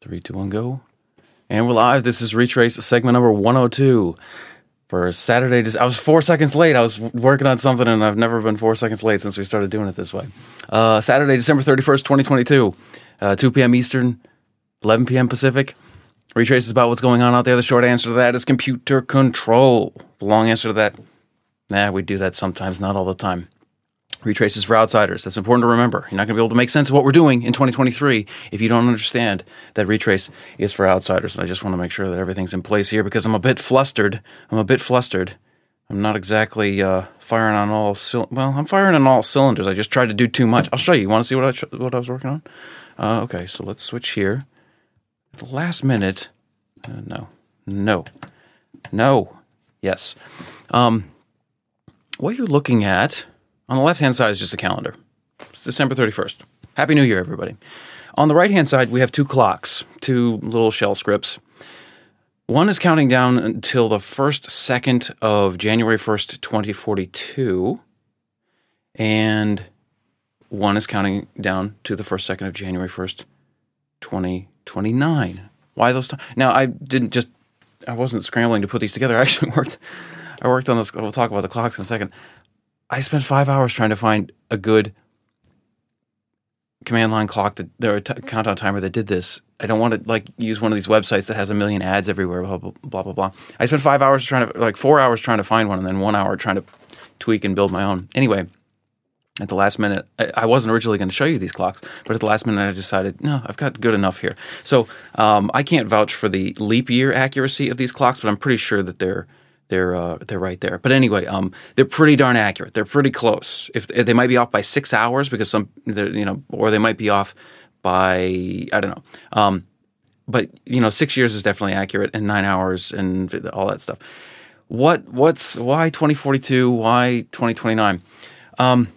Three, two, one, go. And we're live. This is Retrace segment number 102 for Saturday. I was four seconds late. I was working on something and I've never been four seconds late since we started doing it this way. Uh, Saturday, December 31st, 2022, uh, 2 p.m. Eastern, 11 p.m. Pacific. Retrace is about what's going on out there. The short answer to that is computer control. The long answer to that, nah, we do that sometimes, not all the time. Retrace is for outsiders. That's important to remember. You're not going to be able to make sense of what we're doing in 2023 if you don't understand that Retrace is for outsiders. And I just want to make sure that everything's in place here because I'm a bit flustered. I'm a bit flustered. I'm not exactly uh, firing on all sil- well. I'm firing on all cylinders. I just tried to do too much. I'll show you. You want to see what I what I was working on? Uh, okay, so let's switch here. At the last minute, uh, no, no, no, yes. Um, what you're looking at on the left hand side is just a calendar. It's December 31st. Happy New Year, everybody. On the right hand side, we have two clocks, two little shell scripts. One is counting down until the first second of January 1st, 2042. And one is counting down to the first second of January 1st, 2029. Why those? T- now, I didn't just, I wasn't scrambling to put these together. I actually worked, I worked on this. We'll talk about the clocks in a second. I spent five hours trying to find a good command line clock that or t- countdown timer that did this. I don't want to like use one of these websites that has a million ads everywhere. Blah blah blah blah blah. I spent five hours trying to like four hours trying to find one, and then one hour trying to tweak and build my own. Anyway, at the last minute, I, I wasn't originally going to show you these clocks, but at the last minute, I decided no, I've got good enough here. So um, I can't vouch for the leap year accuracy of these clocks, but I'm pretty sure that they're they're uh, they're right there. But anyway, um, they're pretty darn accurate. They're pretty close. If, if they might be off by six hours because some, you know, or they might be off by I don't know. Um, but you know, six years is definitely accurate, and nine hours and all that stuff. What what's why twenty forty two? Why twenty twenty nine? Um,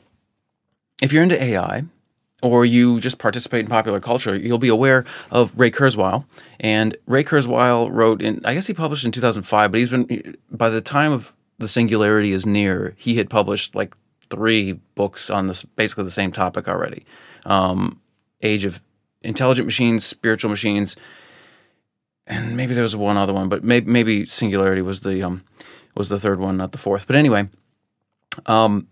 if you're into AI, or you just participate in popular culture, you'll be aware of Ray Kurzweil. And Ray Kurzweil wrote in, I guess he published in 2005, but he's been, by the time of The Singularity is Near, he had published like three books on this, basically the same topic already. Um, Age of Intelligent Machines, Spiritual Machines, and maybe there was one other one, but maybe, maybe Singularity was the, um, was the third one, not the fourth. But anyway, um,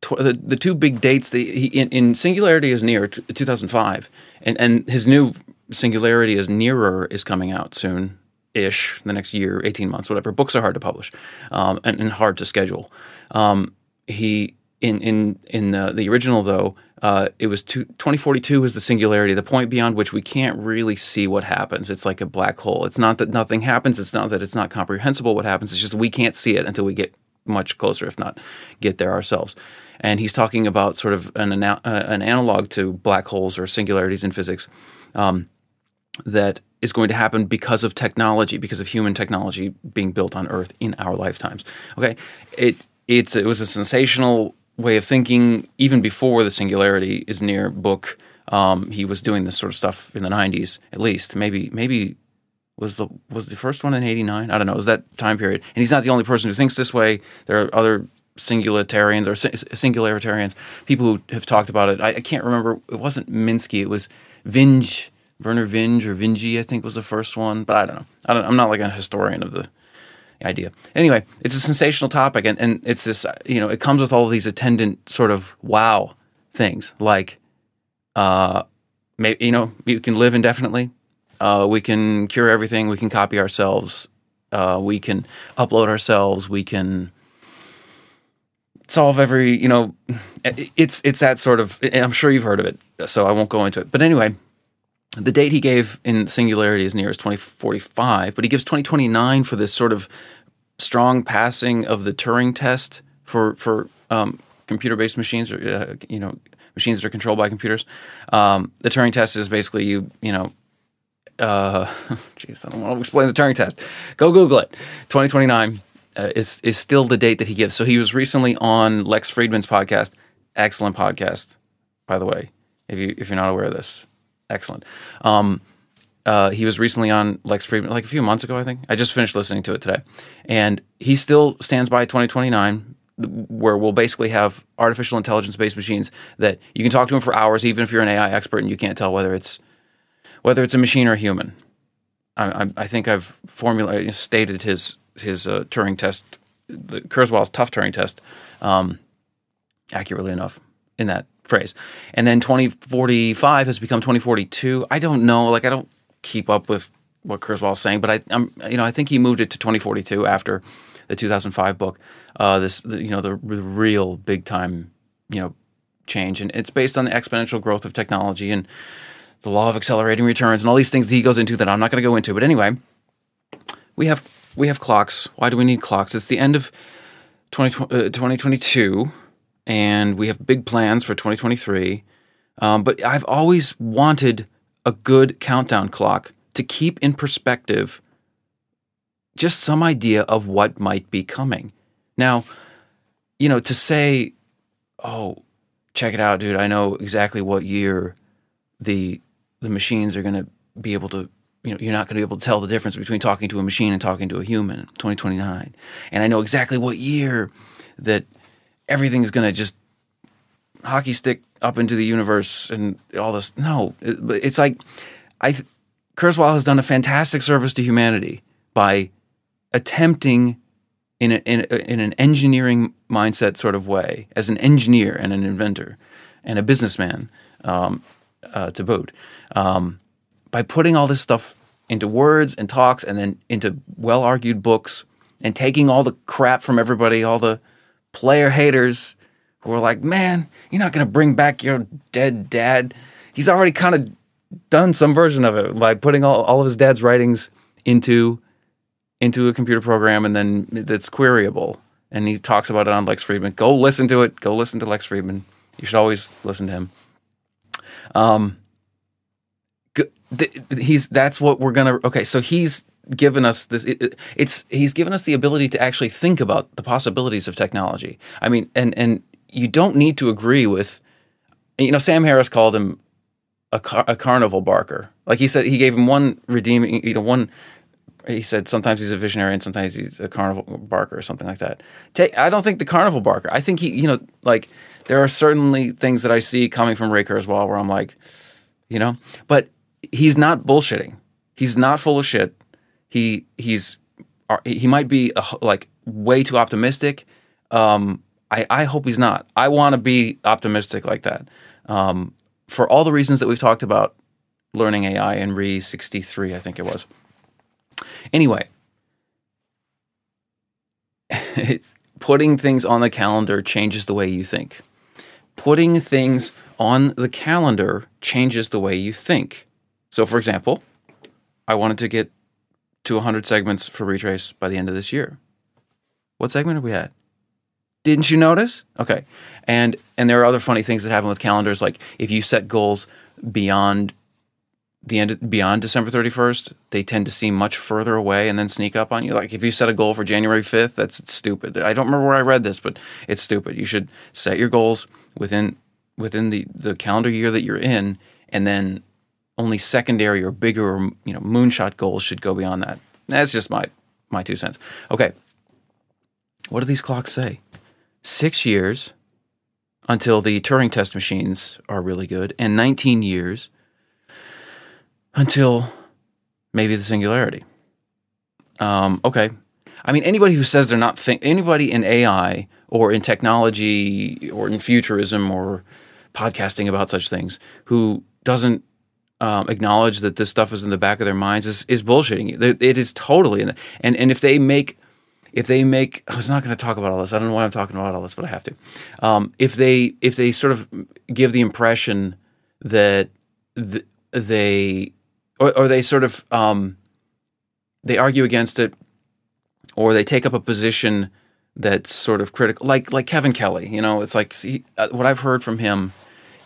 tw- the, the two big dates the, he, in, in Singularity is near t- 2005, and and his new Singularity is nearer is coming out soon ish the next year 18 months whatever. Books are hard to publish um, and, and, hard to schedule. Um, he in in in the, the original though uh, it was two, 2042 is the singularity the point beyond which we can't really see what happens. It's like a black hole. It's not that nothing happens. It's not that it's not comprehensible what happens. It's just we can't see it until we get much closer if not get there ourselves and he's talking about sort of an, uh, an analog to black holes or singularities in physics um, that is going to happen because of technology, because of human technology being built on Earth in our lifetimes. Okay, it it's it was a sensational way of thinking even before the Singularity is near book. Um, he was doing this sort of stuff in the '90s, at least. Maybe maybe was the was the first one in '89. I don't know. It was that time period, and he's not the only person who thinks this way. There are other singularitarians or singularitarians, people who have talked about it. I, I can't remember. It wasn't Minsky. It was Vinge, Vernor Vinge or Vinge, I think was the first one. But I don't know. I don't, I'm not like a historian of the idea. Anyway, it's a sensational topic, and, and it's this. You know, it comes with all of these attendant sort of wow things, like, uh, maybe you know, you can live indefinitely. Uh, we can cure everything. We can copy ourselves. Uh, we can upload ourselves. We can solve every you know it's it's that sort of i'm sure you've heard of it so i won't go into it but anyway the date he gave in singularity is near as 2045 but he gives 2029 for this sort of strong passing of the turing test for for um, computer-based machines or uh, you know machines that are controlled by computers um, the turing test is basically you you know uh, jeez, I don't want to explain the Turing test. Go Google it. 2029 uh, is is still the date that he gives. So he was recently on Lex Fridman's podcast. Excellent podcast, by the way. If you if you're not aware of this, excellent. Um, uh, he was recently on Lex Friedman, like a few months ago, I think. I just finished listening to it today, and he still stands by 2029, where we'll basically have artificial intelligence based machines that you can talk to them for hours, even if you're an AI expert and you can't tell whether it's whether it's a machine or a human. I, I, I think I've formulated stated his his uh, Turing test, the Kurzweil's tough Turing test, um, accurately enough in that phrase. And then 2045 has become 2042. I don't know. Like I don't keep up with what Kurzweil's saying, but I, am you know I think he moved it to 2042 after the 2005 book. Uh, this the, you know the, the real big time you know change, and it's based on the exponential growth of technology and the law of accelerating returns and all these things that he goes into that I'm not going to go into. But anyway, we have we have clocks. Why do we need clocks? It's the end of 20, uh, 2022, and we have big plans for 2023. Um, but I've always wanted a good countdown clock to keep in perspective just some idea of what might be coming. Now, you know, to say, oh, check it out, dude, I know exactly what year the the machines are going to be able to you know, you're not going to be able to tell the difference between talking to a machine and talking to a human 2029 and i know exactly what year that everything's going to just hockey stick up into the universe and all this no it, it's like i kurzweil has done a fantastic service to humanity by attempting in, a, in, a, in an engineering mindset sort of way as an engineer and an inventor and a businessman um, uh, to boot. Um, by putting all this stuff into words and talks and then into well argued books and taking all the crap from everybody, all the player haters who are like, man, you're not going to bring back your dead dad. He's already kind of done some version of it by putting all, all of his dad's writings into into a computer program and then that's queryable. And he talks about it on Lex Fridman. Go listen to it. Go listen to Lex Fridman. You should always listen to him. Um, he's that's what we're gonna okay so he's given us this it, it's he's given us the ability to actually think about the possibilities of technology. I mean and and you don't need to agree with you know sam harris called him a, car, a carnival barker. Like he said he gave him one redeeming you know one he said sometimes he's a visionary and sometimes he's a carnival barker or something like that. Take, i don't think the carnival barker i think he you know like there are certainly things that i see coming from ray kurzweil where i'm like you know but he's not bullshitting. He's not full of shit. He he's uh, he might be a, like way too optimistic. Um, I I hope he's not. I want to be optimistic like that. Um, for all the reasons that we've talked about learning AI in Re 63, I think it was. Anyway, it's putting things on the calendar changes the way you think. Putting things on the calendar changes the way you think. So, for example, I wanted to get to 100 segments for Retrace by the end of this year. What segment are we at? Didn't you notice? Okay. And and there are other funny things that happen with calendars like if you set goals beyond the end of, beyond December 31st, they tend to seem much further away and then sneak up on you. Like if you set a goal for January 5th, that's stupid. I don't remember where I read this, but it's stupid. You should set your goals within within the the calendar year that you're in and then only secondary or bigger or you know moonshot goals should go beyond that. That's just my my two cents. Okay. What do these clocks say? 6 years until the Turing test machines are really good and 19 years until maybe the singularity. Um, okay. I mean, anybody who says they're not think anybody in AI or in technology or in futurism or podcasting about such things who doesn't um, acknowledge that this stuff is in the back of their minds is, is bullshitting. It, it is totally in it. And and if they make if they make I was not going to talk about all this. I don't know why I'm talking about all this, but I have to. Um, if they if they sort of give the impression that th- they or, or, they sort of um, they argue against it or they take up a position that's sort of critical like like Kevin Kelly you know it's like see, uh, what I've heard from him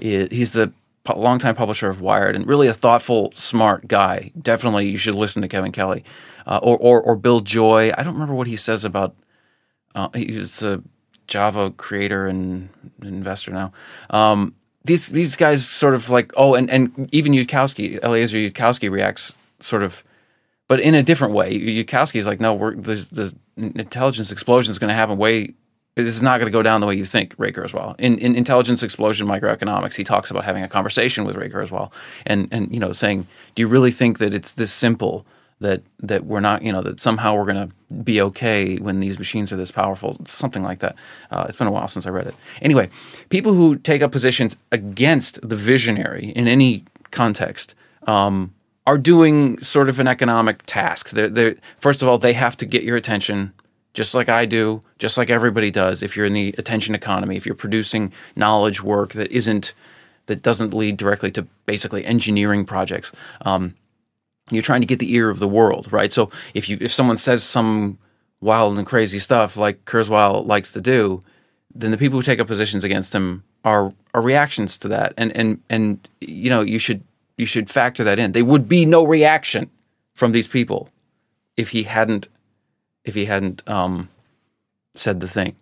is he's the longtime publisher of Wired and really a thoughtful, smart guy. Definitely, you should listen to Kevin Kelly uh, or, or, or Bill Joy. I don't remember what he says about. Uh, he's a Java creator and investor now. Um, these these guys sort of like oh, and and even Yudkowsky, Eliezer Yudkowsky reacts sort of, but in a different way. Yudkowsky is like no, we're the the intelligence explosion is going to happen way this is not going to go down the way you think, Ray Kurzweil. In, in Intelligence Explosion Microeconomics, he talks about having a conversation with Ray Kurzweil and, and you know, saying, do you really think that it's this simple that, that we're not, you know, that somehow we're going to be okay when these machines are this powerful? Something like that. Uh, it's been a while since I read it. Anyway, people who take up positions against the visionary in any context um, are doing sort of an economic task. They're, they're, first of all, they have to get your attention just like I do, just like everybody does. If you're in the attention economy, if you're producing knowledge work that isn't that doesn't lead directly to basically engineering projects, um, you're trying to get the ear of the world, right? So if you if someone says some wild and crazy stuff like Kurzweil likes to do, then the people who take up positions against him are are reactions to that, and and and you know you should you should factor that in. There would be no reaction from these people if he hadn't if he hadn't um, said the thing.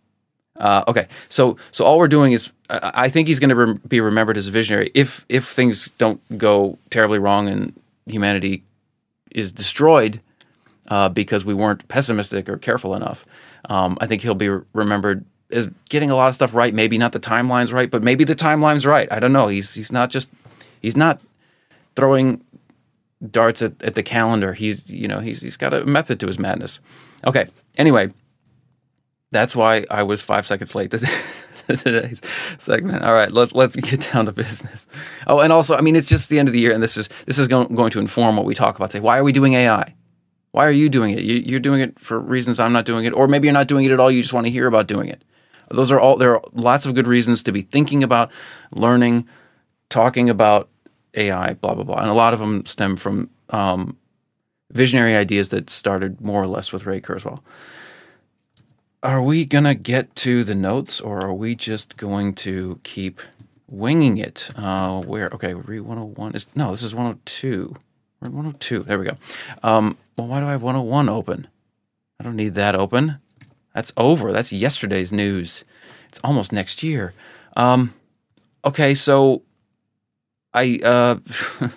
Uh, okay, so so all we're doing is I think he's going to re- be remembered as a visionary if if things don't go terribly wrong and humanity is destroyed uh, because we weren't pessimistic or careful enough. Um, I think he'll be remembered as getting a lot of stuff right. Maybe not the timelines right, but maybe the timeline's right. I don't know. He's he's not just he's not throwing darts at, at the calendar. He's you know he's he's got a method to his madness. Okay. Anyway, that's why I was five seconds late to today's segment. All right, let's let's get down to business. Oh, and also, I mean, it's just the end of the year, and this is this is going, to inform what we talk about today. Why are we doing AI? Why are you doing it? You, are doing it for reasons I'm not doing it, or maybe you're not doing it at all. You just want to hear about doing it. Those are all. There are lots of good reasons to be thinking about, learning, talking about AI, blah blah blah, and a lot of them stem from um, visionary ideas that started more or less with Ray Kurzweil. Are we going to get to the notes or are we just going to keep winging it? Uh, where? Okay, read 101. Is, no, this is 102. We're 102. There we go. Um, well, why do I have 101 open? I don't need that open. That's over. That's yesterday's news. It's almost next year. Um, okay, so I uh,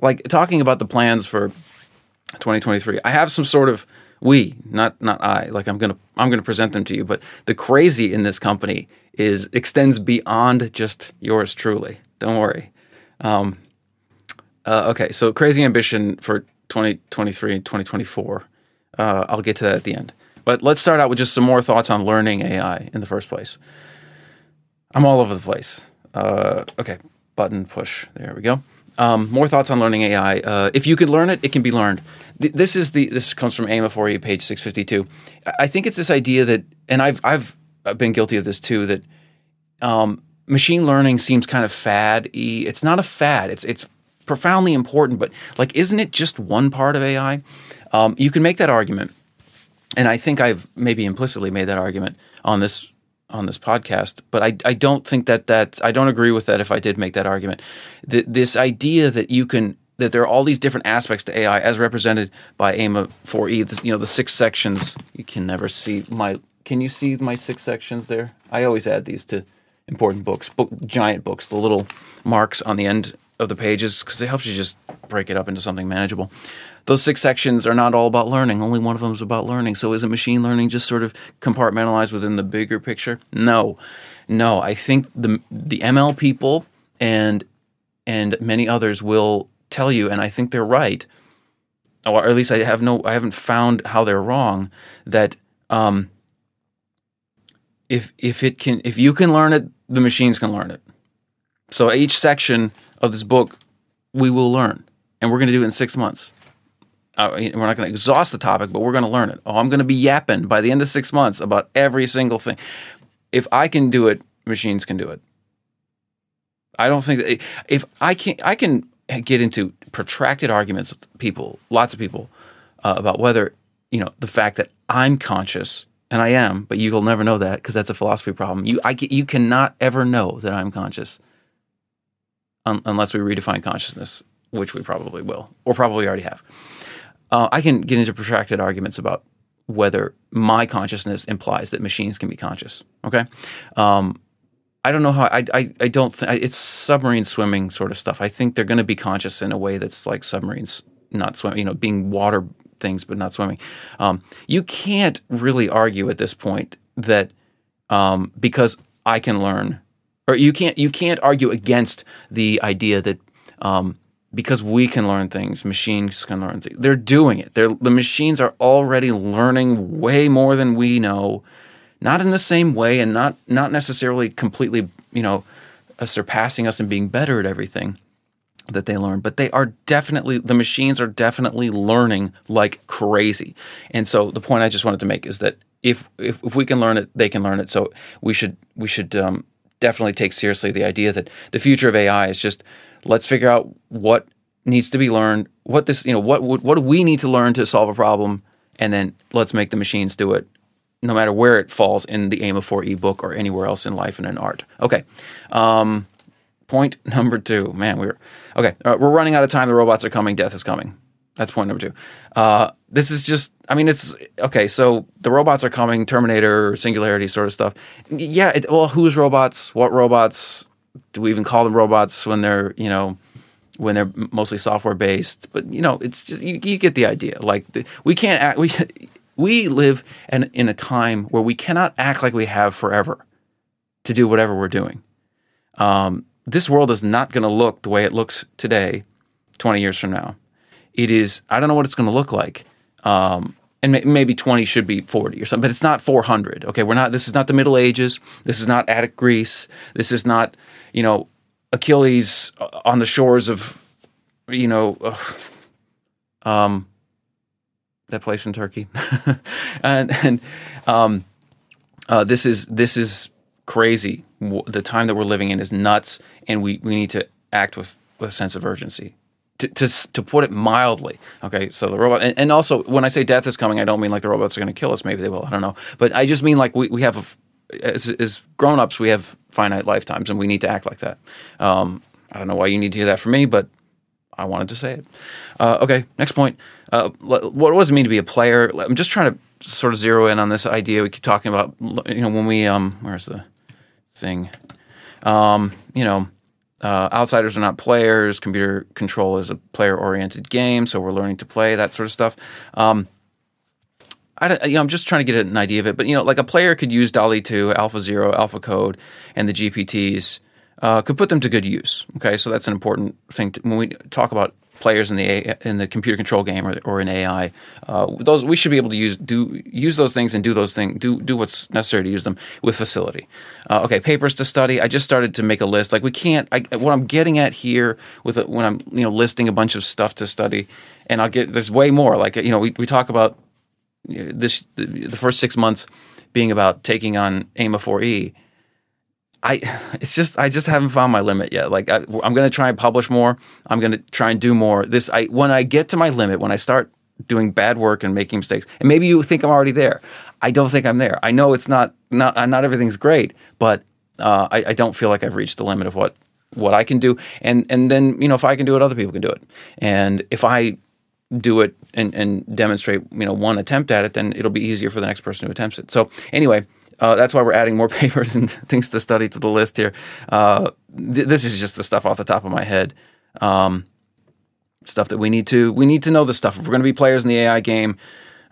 like talking about the plans for 2023. I have some sort of we, not not I. Like I'm gonna I'm gonna present them to you. But the crazy in this company is extends beyond just yours truly. Don't worry. Um, uh, okay, so crazy ambition for 2023 and 2024. Uh, I'll get to that at the end. But let's start out with just some more thoughts on learning AI in the first place. I'm all over the place. Uh, okay, button push. There we go. Um, more thoughts on learning AI. Uh, if you could learn it, it can be learned. Th- this is the this comes from AIMA 4E, page six fifty two. I think it's this idea that, and I've I've been guilty of this too. That um, machine learning seems kind of fad It's not a fad. It's it's profoundly important, but like, isn't it just one part of AI? Um, you can make that argument, and I think I've maybe implicitly made that argument on this on this podcast, but I, I don't think that that I don't agree with that. If I did make that argument, the, this idea that you can that there are all these different aspects to AI as represented by AIMA 4E, you know, the six sections. You can never see my. Can you see my six sections there? I always add these to important books, book giant books, the little marks on the end of the pages because it helps you just break it up into something manageable those six sections are not all about learning. Only one of them is about learning. So is it machine learning just sort of compartmentalized within the bigger picture? No, no. I think the the ML people and and many others will tell you, and I think they're right, or at least I have no, I haven't found how they're wrong. That um, if if it can, if you can learn it, the machines can learn it. So each section of this book, we will learn, and we're going to do it in six months uh, we're not going to exhaust the topic, but we're going to learn it. Oh, I'm going to be yapping by the end of six months about every single thing. If I can do it, machines can do it. I don't think that if I can, I can get into protracted arguments with people, lots of people, uh, about whether you know the fact that I'm conscious and I am, but you will never know that because that's a philosophy problem. You, I, you cannot ever know that I'm conscious un- unless we redefine consciousness, which we probably will, or probably already have. Uh, I can get into protracted arguments about whether my consciousness implies that machines can be conscious. Okay. Um, I don't know how. I I, I don't. it's submarine swimming sort of stuff. I think they're going to be conscious in a way that's like submarines not swimming. You know, being water things but not swimming. Um, you can't really argue at this point that um, because I can learn, or you can't you can't argue against the idea that um, because we can learn things, machines can learn things. They're doing it. They're, the machines are already learning way more than we know, not in the same way, and not not necessarily completely, you know, uh, surpassing us and being better at everything that they learn, but they are definitely the machines are definitely learning like crazy. And so the point I just wanted to make is that if if, if we can learn it, they can learn it. So we should we should um, definitely take seriously the idea that the future of AI is just let's figure out what needs to be learned, what this you know what what do we need to learn to solve a problem, and then let's make the machines do it. No matter where it falls in the AIMA 4E book or anywhere else in life and in art. Okay. Um, point number two. Man, we're Okay, uh, we're running out of time. The robots are coming. Death is coming. That's point number two. Uh, this is just, I mean, it's okay. So the robots are coming, Terminator, Singularity sort of stuff. Yeah. It, well, whose robots? What robots? Do we even call them robots when they're, you know, when they're mostly software based? But you know, it's just you, you get the idea. Like the, we can't act. We we live in in a time where we cannot act like we have forever to do whatever we're doing. Um, this world is not going to look the way it looks today 20 years from now. It is, I don't know what it's going to look like. Um, and maybe 20 should be 40 or something, but it's not 400. Okay. We're not, this is not the Middle Ages. This is not Attic Greece. This is not, you know, Achilles on the shores of, you know, uh, um, that place in Turkey. and, and, um, uh, this is, this is crazy. The time that we're living in is nuts, and we, we need to act with, with a sense of urgency. To, to, put it mildly, okay. So the robot, and, and also when I say death is coming, I don't mean like the robots are going to kill us. Maybe they will. I don't know. But I just mean like we, we have, a, as, as grown ups, we have finite lifetimes, and we need to act like that. Um, I don't know why you need to hear that from me, but I wanted to say it. Uh, okay, next point. Uh, what does it mean to be a player? I'm just trying to sort of zero in on this idea. We keep talking about, you know, when we um, where's the thing. Um, you know, uh, outsiders are not players. Computer control is a player-oriented game, so we're learning to play that sort of stuff. Um, I, you know, I'm just trying to get an idea of it, but you know, like a player could use DALL-E 2, Alpha Zero, Alpha Code, and the GPTs uh, could put them to good use. Okay, so that's an important thing to, when we talk about players in the in the computer control game or, or in AI. Uh, those we should be able to use do use those things and do those things do do what's necessary to use them with facility. Uh, okay, papers to study. I just started to make a list. Like we can't. I, what I'm getting at here with a, when I'm you know listing a bunch of stuff to study, and I'll get there's way more. Like you know we we talk about this the, first six months being about taking on AIMA 4E I it's just I just haven't found my limit yet. Like I, am going to try and publish more. I'm going to try and do more. This I when I get to my limit, when I start doing bad work and making mistakes, and maybe you think I'm already there. I don't think I'm there. I know it's not not not everything's great, but uh, I, I don't feel like I've reached the limit of what what I can do. And and then you know if I can do it, other people can do it. And if I do it and, and demonstrate you know one attempt at it, then it'll be easier for the next person who attempts it. So anyway, uh, that's why we're adding more papers and things to study to the list here. Uh, th- this is just the stuff off the top of my head. Um, stuff that we need to we need to know the stuff if we're going to be players in the AI game,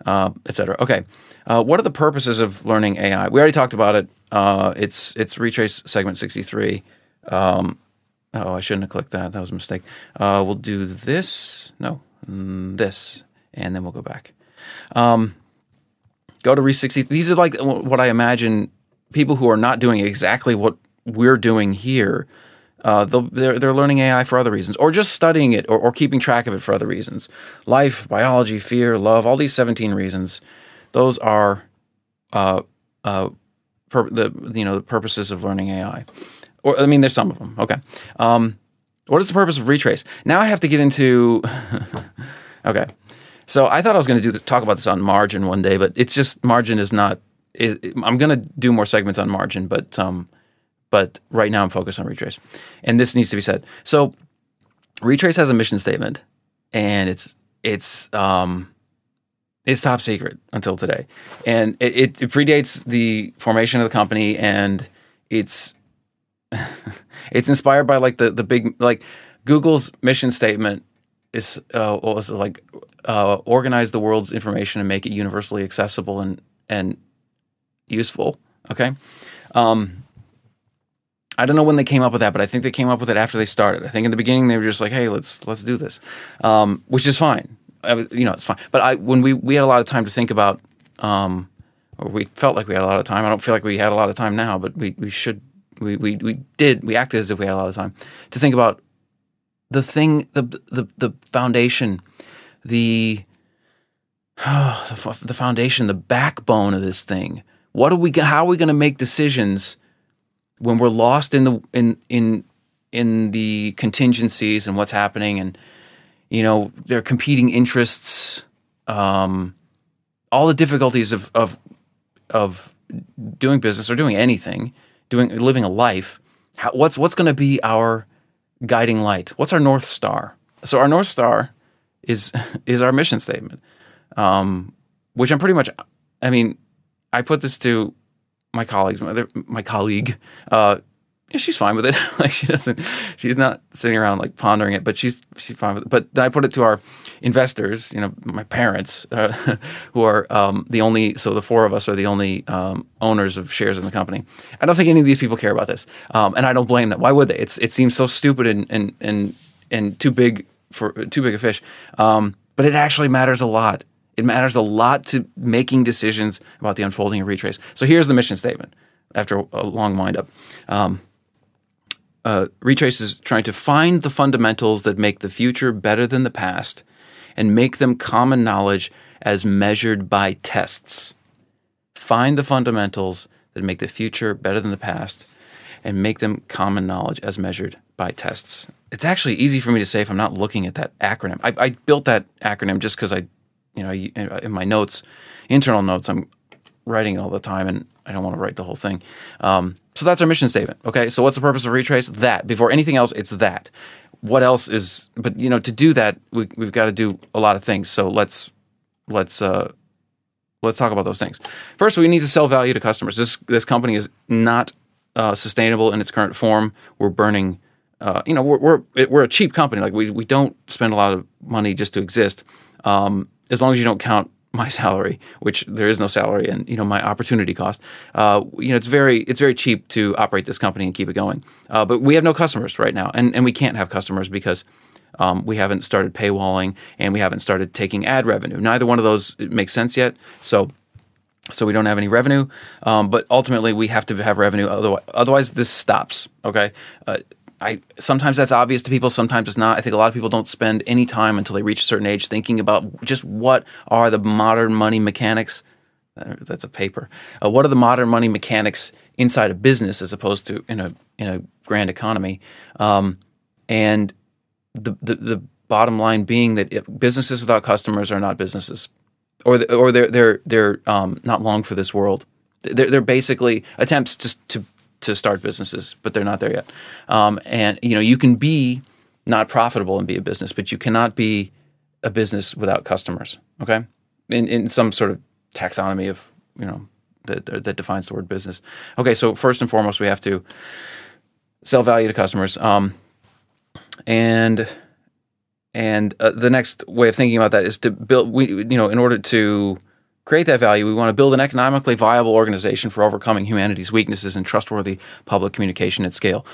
uh, etc. Okay, uh, what are the purposes of learning AI? We already talked about it. Uh, it's it's retrace segment sixty three. Um, oh, I shouldn't have clicked that. That was a mistake. Uh, we'll do this. No, mm, this, and then we'll go back. Um, Go to Re60. These are like what I imagine people who are not doing exactly what we're doing here. Uh, they're, they're learning AI for other reasons, or just studying it, or, or keeping track of it for other reasons. Life, biology, fear, love, all these 17 reasons. Those are uh, uh, the you know the purposes of learning AI. Or I mean, there's some of them. Okay. Um, what is the purpose of retrace? Now I have to get into. okay. So I thought I was going to do talk about this on margin one day, but it's just margin is not. It, I'm going to do more segments on margin, but um, but right now I'm focused on retrace, and this needs to be said. So retrace has a mission statement, and it's it's um, it's top secret until today, and it, it, it predates the formation of the company, and it's it's inspired by like the the big like Google's mission statement is uh, what was it like uh, organize the world's information and make it universally accessible and and useful. Okay. Um, I don't know when they came up with that, but I think they came up with it after they started. I think in the beginning they were just like, "Hey, let's let's do this," um, which is fine. I, you know, it's fine. But I when we we had a lot of time to think about, um, or we felt like we had a lot of time. I don't feel like we had a lot of time now, but we we should we we we did we acted as if we had a lot of time to think about the thing the the the foundation the the foundation the backbone of this thing. What are we how are we going to make decisions when we're lost in the in in in the contingencies and what's happening? And you know their competing interests um, all the difficulties of of of doing business or doing anything doing living a life. How, what's what's going to be our guiding light? What's our north star? So our north star is is our mission statement um, which i'm pretty much i mean i put this to my colleagues, my, my colleague, uh, she's fine with it. like she doesn't, she's not sitting around like pondering it, but she's she's fine with it. But then I put it to our investors, you know, my parents, uh, who are um, the only. So the four of us are the only um, owners of shares in the company. I don't think any of these people care about this, um, and I don't blame them. Why would they? It's it seems so stupid and and and and too big for too big a fish. Um, but it actually matters a lot. It matters a lot to making decisions about the unfolding of Retrace. So here's the mission statement after a long windup. Um, uh, Retrace is trying to find the fundamentals that make the future better than the past and make them common knowledge as measured by tests. Find the fundamentals that make the future better than the past and make them common knowledge as measured by tests. It's actually easy for me to say if I'm not looking at that acronym. I, I built that acronym just because I you know, in my notes, internal notes, I'm writing it all the time, and I don't want to write the whole thing. Um, so that's our mission statement. Okay, so what's the purpose of Retrace? That before anything else, it's that. What else is? But you know, to do that, we, we've got to do a lot of things. So let's let's uh, let's talk about those things. First, we need to sell value to customers. This this company is not uh, sustainable in its current form. We're burning. Uh, you know, we're, we're we're a cheap company. Like we we don't spend a lot of money just to exist. Um, as long as you don't count my salary, which there is no salary, and you know my opportunity cost. Uh, you know it's very it's very cheap to operate this company and keep it going. Uh, but we have no customers right now, and and we can't have customers because um, we haven't started paywalling and we haven't started taking ad revenue. Neither one of those makes sense yet. So. So we don't have any revenue, um, but ultimately we have to have revenue. Otherwise, otherwise this stops. Okay, uh, I sometimes that's obvious to people, sometimes it's not. I think a lot of people don't spend any time until they reach a certain age thinking about just what are the modern money mechanics. Uh, that's a paper. Uh, what are the modern money mechanics inside a business as opposed to in a in a grand economy? Um, and the, the, the bottom line being that businesses without customers are not businesses, or the, or they're they're they're um, not long for this world. They're, they're basically attempts to to to start businesses, but they're not there yet. Um, and you know, you can be not profitable and be a business, but you cannot be a business without customers. Okay, in in some sort of taxonomy of you know that that defines the word business. Okay, so first and foremost, we have to sell value to customers. Um, and and uh, the next way of thinking about that is to build. We you know in order to create that value, we want to build an economically viable organization for overcoming humanity's weaknesses and trustworthy public communication at scale.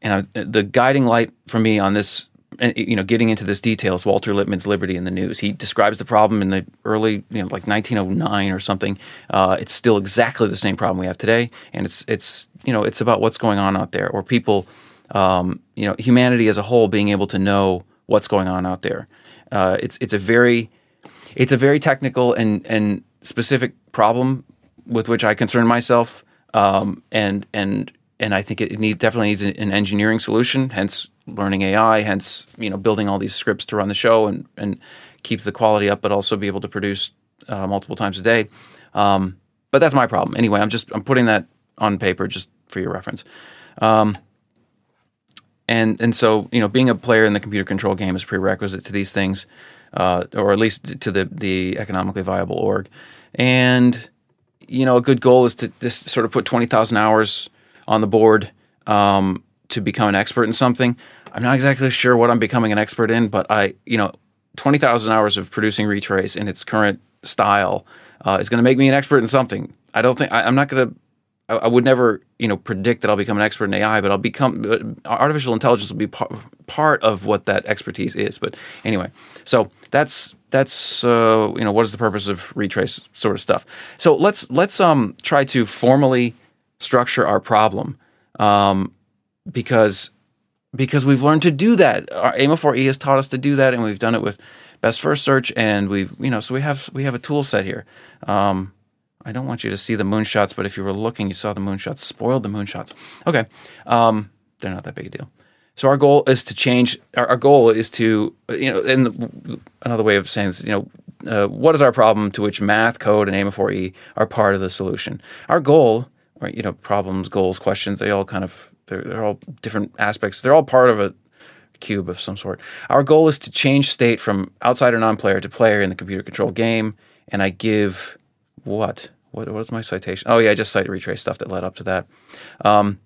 And uh, the guiding light for me on this, you know, getting into this detail is Walter Lippmann's Liberty and the News. He describes the problem in the early, you know, like 1909 or something. Uh, it's still exactly the same problem we have today, and it's it's you know it's about what's going on out there, or people, um, you know, humanity as a whole being able to know what's going on out there. Uh, it's it's a very it's a very technical and and specific problem with which I concern myself, um, and and and I think it need, definitely needs an engineering solution. Hence, learning AI. Hence, you know, building all these scripts to run the show and and keep the quality up, but also be able to produce uh, multiple times a day. Um, but that's my problem. Anyway, I'm just I'm putting that on paper just for your reference. Um, and and so you know, being a player in the computer control game is prerequisite to these things uh, or at least to the the economically viable org. And you know, a good goal is to just sort of put twenty thousand hours on the board um, to become an expert in something. I'm not exactly sure what I'm becoming an expert in, but I, you know, twenty thousand hours of producing Retrace in its current style uh, is going to make me an expert in something. I don't think I, am not going to. I, I would never, you know, predict that I'll become an expert in AI, but I'll become uh, artificial intelligence will be par- part of what that expertise is. But anyway, so that's that's uh, you know what is the purpose of retrace sort of stuff. So let's let's um try to formally structure our problem um, because because we've learned to do that. Our AIMA4E has taught us to do that, and we've done it with best first search, and we've you know so we have we have a tool set here. Um, I don't want you to see the moonshots, but if you were looking, you saw the moonshots. Spoiled the moonshots. Okay, um, they're not that big a deal. So our goal is to change. Our, our goal is to you know, and another way of saying this, you know, uh, what is our problem to which math, code, and AIMA4E are part of the solution. Our goal, right? You know, problems, goals, questions. They all kind of they're, they're all different aspects. They're all part of a cube of some sort. Our goal is to change state from outsider non-player to player in the computer control game. And I give what? What was my citation? Oh yeah, I just cited retrace stuff that led up to that. Um,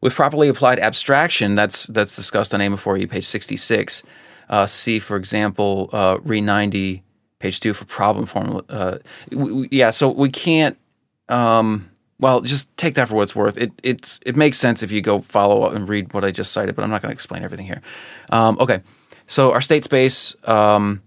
with properly applied abstraction, that's that's discussed on AIMA4E, page 66. Uh, see, for example, uh, Re 90, page 2 for problem formula. Uh, yeah, so we can't. Um, well, just take that for what it's worth. It it's it makes sense if you go follow up and read what I just cited, but I'm not going to explain everything here. Um, okay, so our state space, um,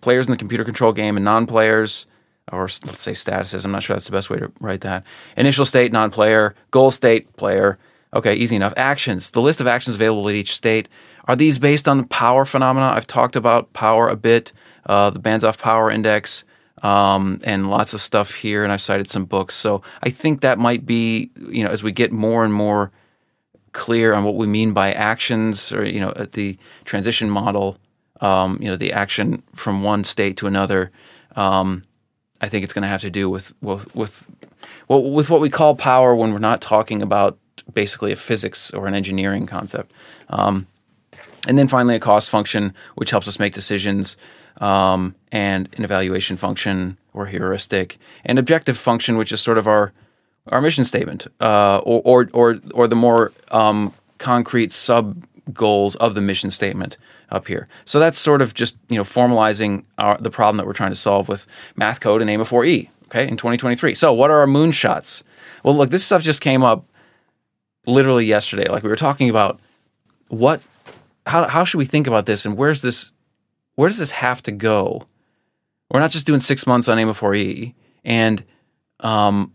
players in the computer control game, and non-players, or let's say statuses. I'm not sure that's the best way to write that. Initial state, non-player. Goal state, player. Okay, easy enough. Actions. The list of actions available at each state. Are these based on the power phenomena? I've talked about power a bit. Uh, the Banzhaf power index um, and lots of stuff here, and I've cited some books. So I think that might be, you know, as we get more and more clear on what we mean by actions, or you know, at the transition model, um, you know, the action from one state to another. Um, I think it's going to have to do with with with, well, with what we call power when we're not talking about basically a physics or an engineering concept. Um, and then finally, a cost function, which helps us make decisions um, and an evaluation function or heuristic, and objective function, which is sort of our our mission statement, uh, or, or or or the more um, concrete sub goals of the mission statement up here. So that's sort of just you know formalizing our, the problem that we're trying to solve with math code and AIMA4E. Okay, in 2023. So what are our moonshots? Well, look, this stuff just came up literally yesterday. Like we were talking about what, how how should we think about this, and where's this where does this have to go? We're not just doing six months on AIMA4E, and um,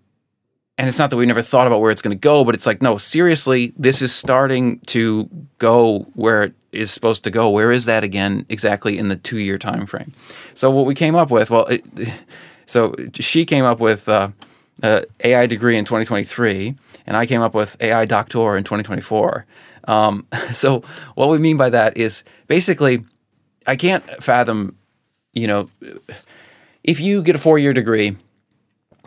and it's not that we never thought about where it's going to go, but it's like, no, seriously, this is starting to go where it is supposed to go. Where is that again exactly in the two year time frame? So what we came up with, well, it, so she came up with uh, uh, AI degree in 2023, and I came up with AI doctor in 2024. Um, so what we mean by that is basically I can't fathom, you know, if you get a four year degree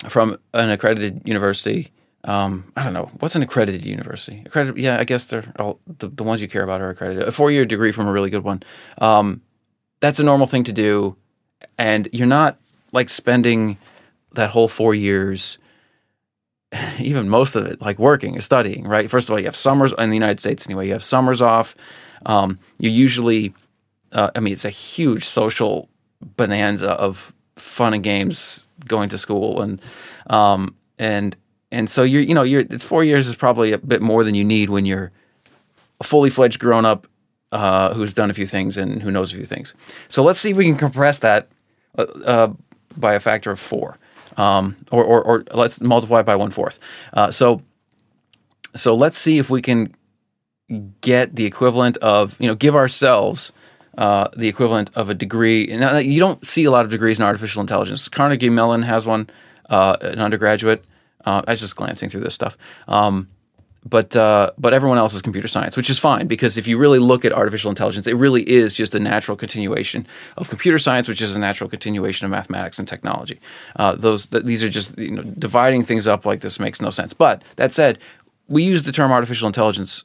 from an accredited university. Um, I don't know what's an accredited university. Accredited, yeah, I guess they're all the, the ones you care about are accredited. A four year degree from a really good one. Um, that's a normal thing to do, and you're not like spending that whole four years, even most of it, like working or studying. Right. First of all, you have summers in the United States anyway. You have summers off. Um, you usually uh, I mean, it's a huge social bonanza of fun and games going to school, and um, and and so you're you know you're it's four years is probably a bit more than you need when you're a fully fledged grown up uh, who's done a few things and who knows a few things. So let's see if we can compress that uh, uh by a factor of four, um, or, or, or let's multiply it by one fourth. Uh, so so let's see if we can get the equivalent of you know give ourselves uh, the equivalent of a degree. Now, you don't see a lot of degrees in artificial intelligence. Carnegie Mellon has one, uh, an undergraduate. Uh, I was just glancing through this stuff. Um, but uh, but everyone else is computer science, which is fine because if you really look at artificial intelligence, it really is just a natural continuation of computer science, which is a natural continuation of mathematics and technology. Uh, those th- these are just you know dividing things up like this makes no sense. But that said, we use the term artificial intelligence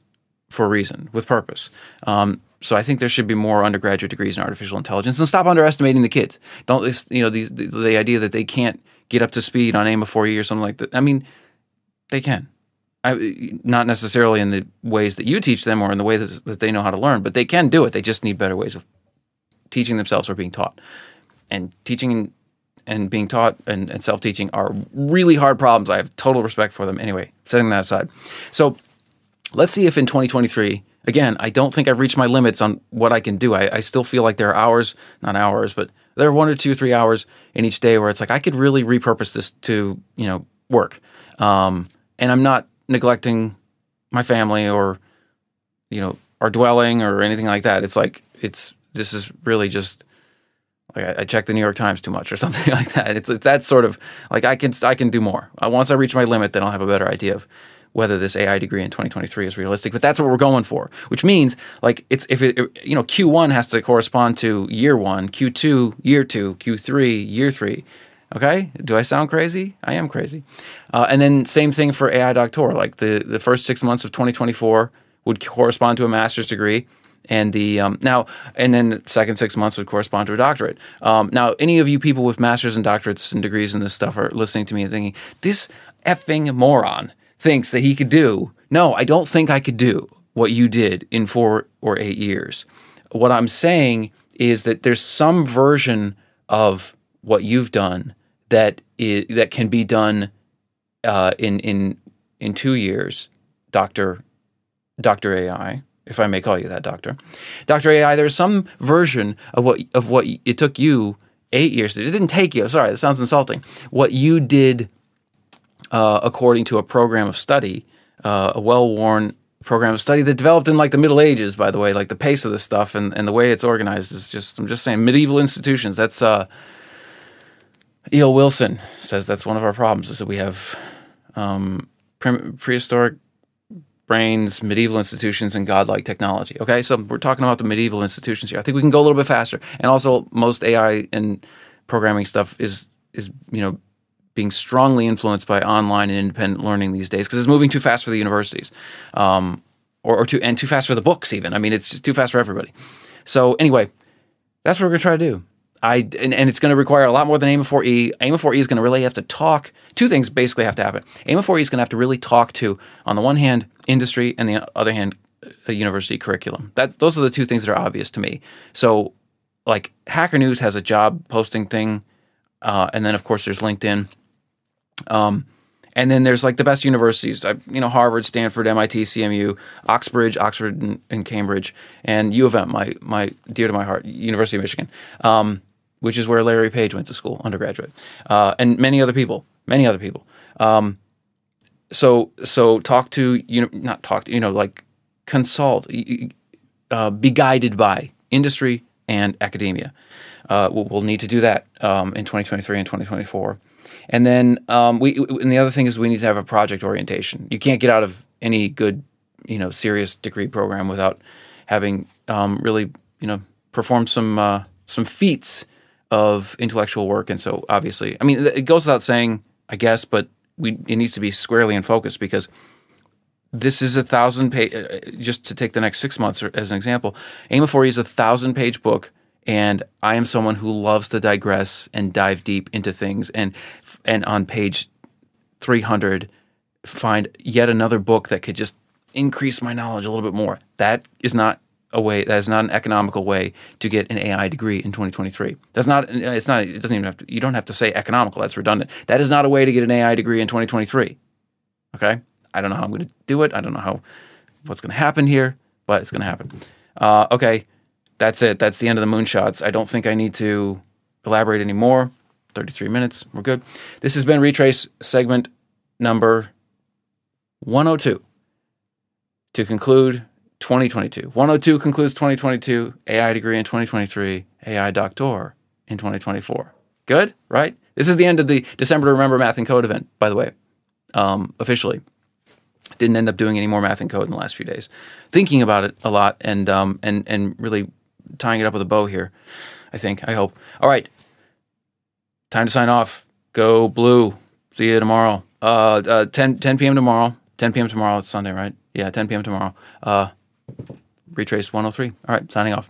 for a reason, with purpose. Um, so I think there should be more undergraduate degrees in artificial intelligence, and stop underestimating the kids. Don't you know these the, the idea that they can't get up to speed on AIMA4E or something like that. I mean, they can. I, not necessarily in the ways that you teach them or in the way that, that they know how to learn, but they can do it. They just need better ways of teaching themselves or being taught. And teaching and being taught and, and self teaching are really hard problems. I have total respect for them. Anyway, setting that aside. So let's see if in 2023, again, I don't think I've reached my limits on what I can do. I, I still feel like there are hours, not hours, but there are one or two, three hours in each day where it's like I could really repurpose this to, you know, work. Um, and I'm not neglecting my family or, you know, our dwelling or anything like that. It's like, it's, this is really just like I, I check the New York Times too much or something like that. It's it's that sort of like I can I can do more. Uh, once I reach my limit, then I'll have a better idea of whether this AI degree in 2023 is realistic. But that's what we're going for, which means like it's if it you know Q1 has to correspond to year one, Q2 year two, Q3 year three. Okay, do I sound crazy? I am crazy. Uh, and then same thing for AI Doctor. Like the the first six months of 2024 would correspond to a master's degree and the um, now and then the second six months would correspond to a doctorate. Um, now, any of you people with masters and doctorates and degrees in this stuff are listening to me and thinking this effing moron thinks that he could do. No, I don't think I could do what you did in four or eight years. What I'm saying is that there's some version of what you've done that is, that can be done uh, in in in two years, Doctor Doctor AI if I may call you that, Doctor. Doctor AI, there's some version of what of what it took you eight years. It didn't take you. Sorry, that sounds insulting. What you did uh, according to a program of study, uh, a well-worn program of study that developed in like the Middle Ages, by the way, like the pace of this stuff and, and the way it's organized is just, I'm just saying, medieval institutions. That's, uh, E.O. Wilson says that's one of our problems is that we have um, pre- prehistoric brains, medieval institutions, and godlike technology. Okay, so we're talking about the medieval institutions here. I think we can go a little bit faster, and also most AI and programming stuff is is you know being strongly influenced by online and independent learning these days because it's moving too fast for the universities, um, or, or too and too fast for the books. Even I mean, it's too fast for everybody. So anyway, that's what we're gonna try to do. I and, and it's going to require a lot more than AIMA 4E. AIMA 4E is going to really have to talk. Two things basically have to happen. AIMA 4E is going to have to really talk to, on the one hand, industry, and the other hand, a university curriculum. That those are the two things that are obvious to me. So, like Hacker News has a job posting thing, uh, and then of course there's LinkedIn. Um, and then there's like the best universities, you know, Harvard, Stanford, MIT, CMU, Oxbridge, Oxford, and, and Cambridge, and U of M, my my dear to my heart, University of Michigan. Um, which is where Larry Page went to school, undergraduate, uh, and many other people, many other people. Um, so so talk to you know not talk to you know like consult, uh, be guided by industry and academia. Uh, we'll, we'll, need to do that um, in 2023 and 2024. And then um, we and the other thing is we need to have a project orientation. You can't get out of any good you know serious degree program without having um, really you know perform some uh, some feats of intellectual work. And so obviously, I mean, it goes without saying, I guess, but we it needs to be squarely in focus because this is a thousand page. Uh, just to take the next six months as an example, AIMA 4E is a thousand page book, and I am someone who loves to digress and dive deep into things. And and on page three hundred, find yet another book that could just increase my knowledge a little bit more. That is not a way that is not an economical way to get an AI degree in 2023. That's not it's not it doesn't even have to you don't have to say economical, that's redundant. That is not a way to get an AI degree in 2023. Okay? I don't know how I'm going to do it. I don't know how what's going to happen here, but it's going to happen. Uh, okay, that's it. That's the end of the moonshots. I don't think I need to elaborate anymore. 33 minutes. We're good. This has been Retrace segment number 102. To conclude, 2022. 102 concludes 2022, AI degree in 2023, AI doctor in 2024. Good, right? This is the end of the December to Remember Math and Code event, by the way, um, officially. Didn't end up doing any more math and code in the last few days. Thinking about it a lot and um, and and really tying it up with a bow here. I think. I hope. All right. Time to sign off. Go blue. See you tomorrow. Uh, uh 10, 10 p.m. tomorrow. 10 p.m. tomorrow. It's Sunday, right? Yeah, 10 p.m. tomorrow. Uh, Retrace 103. All right, signing off.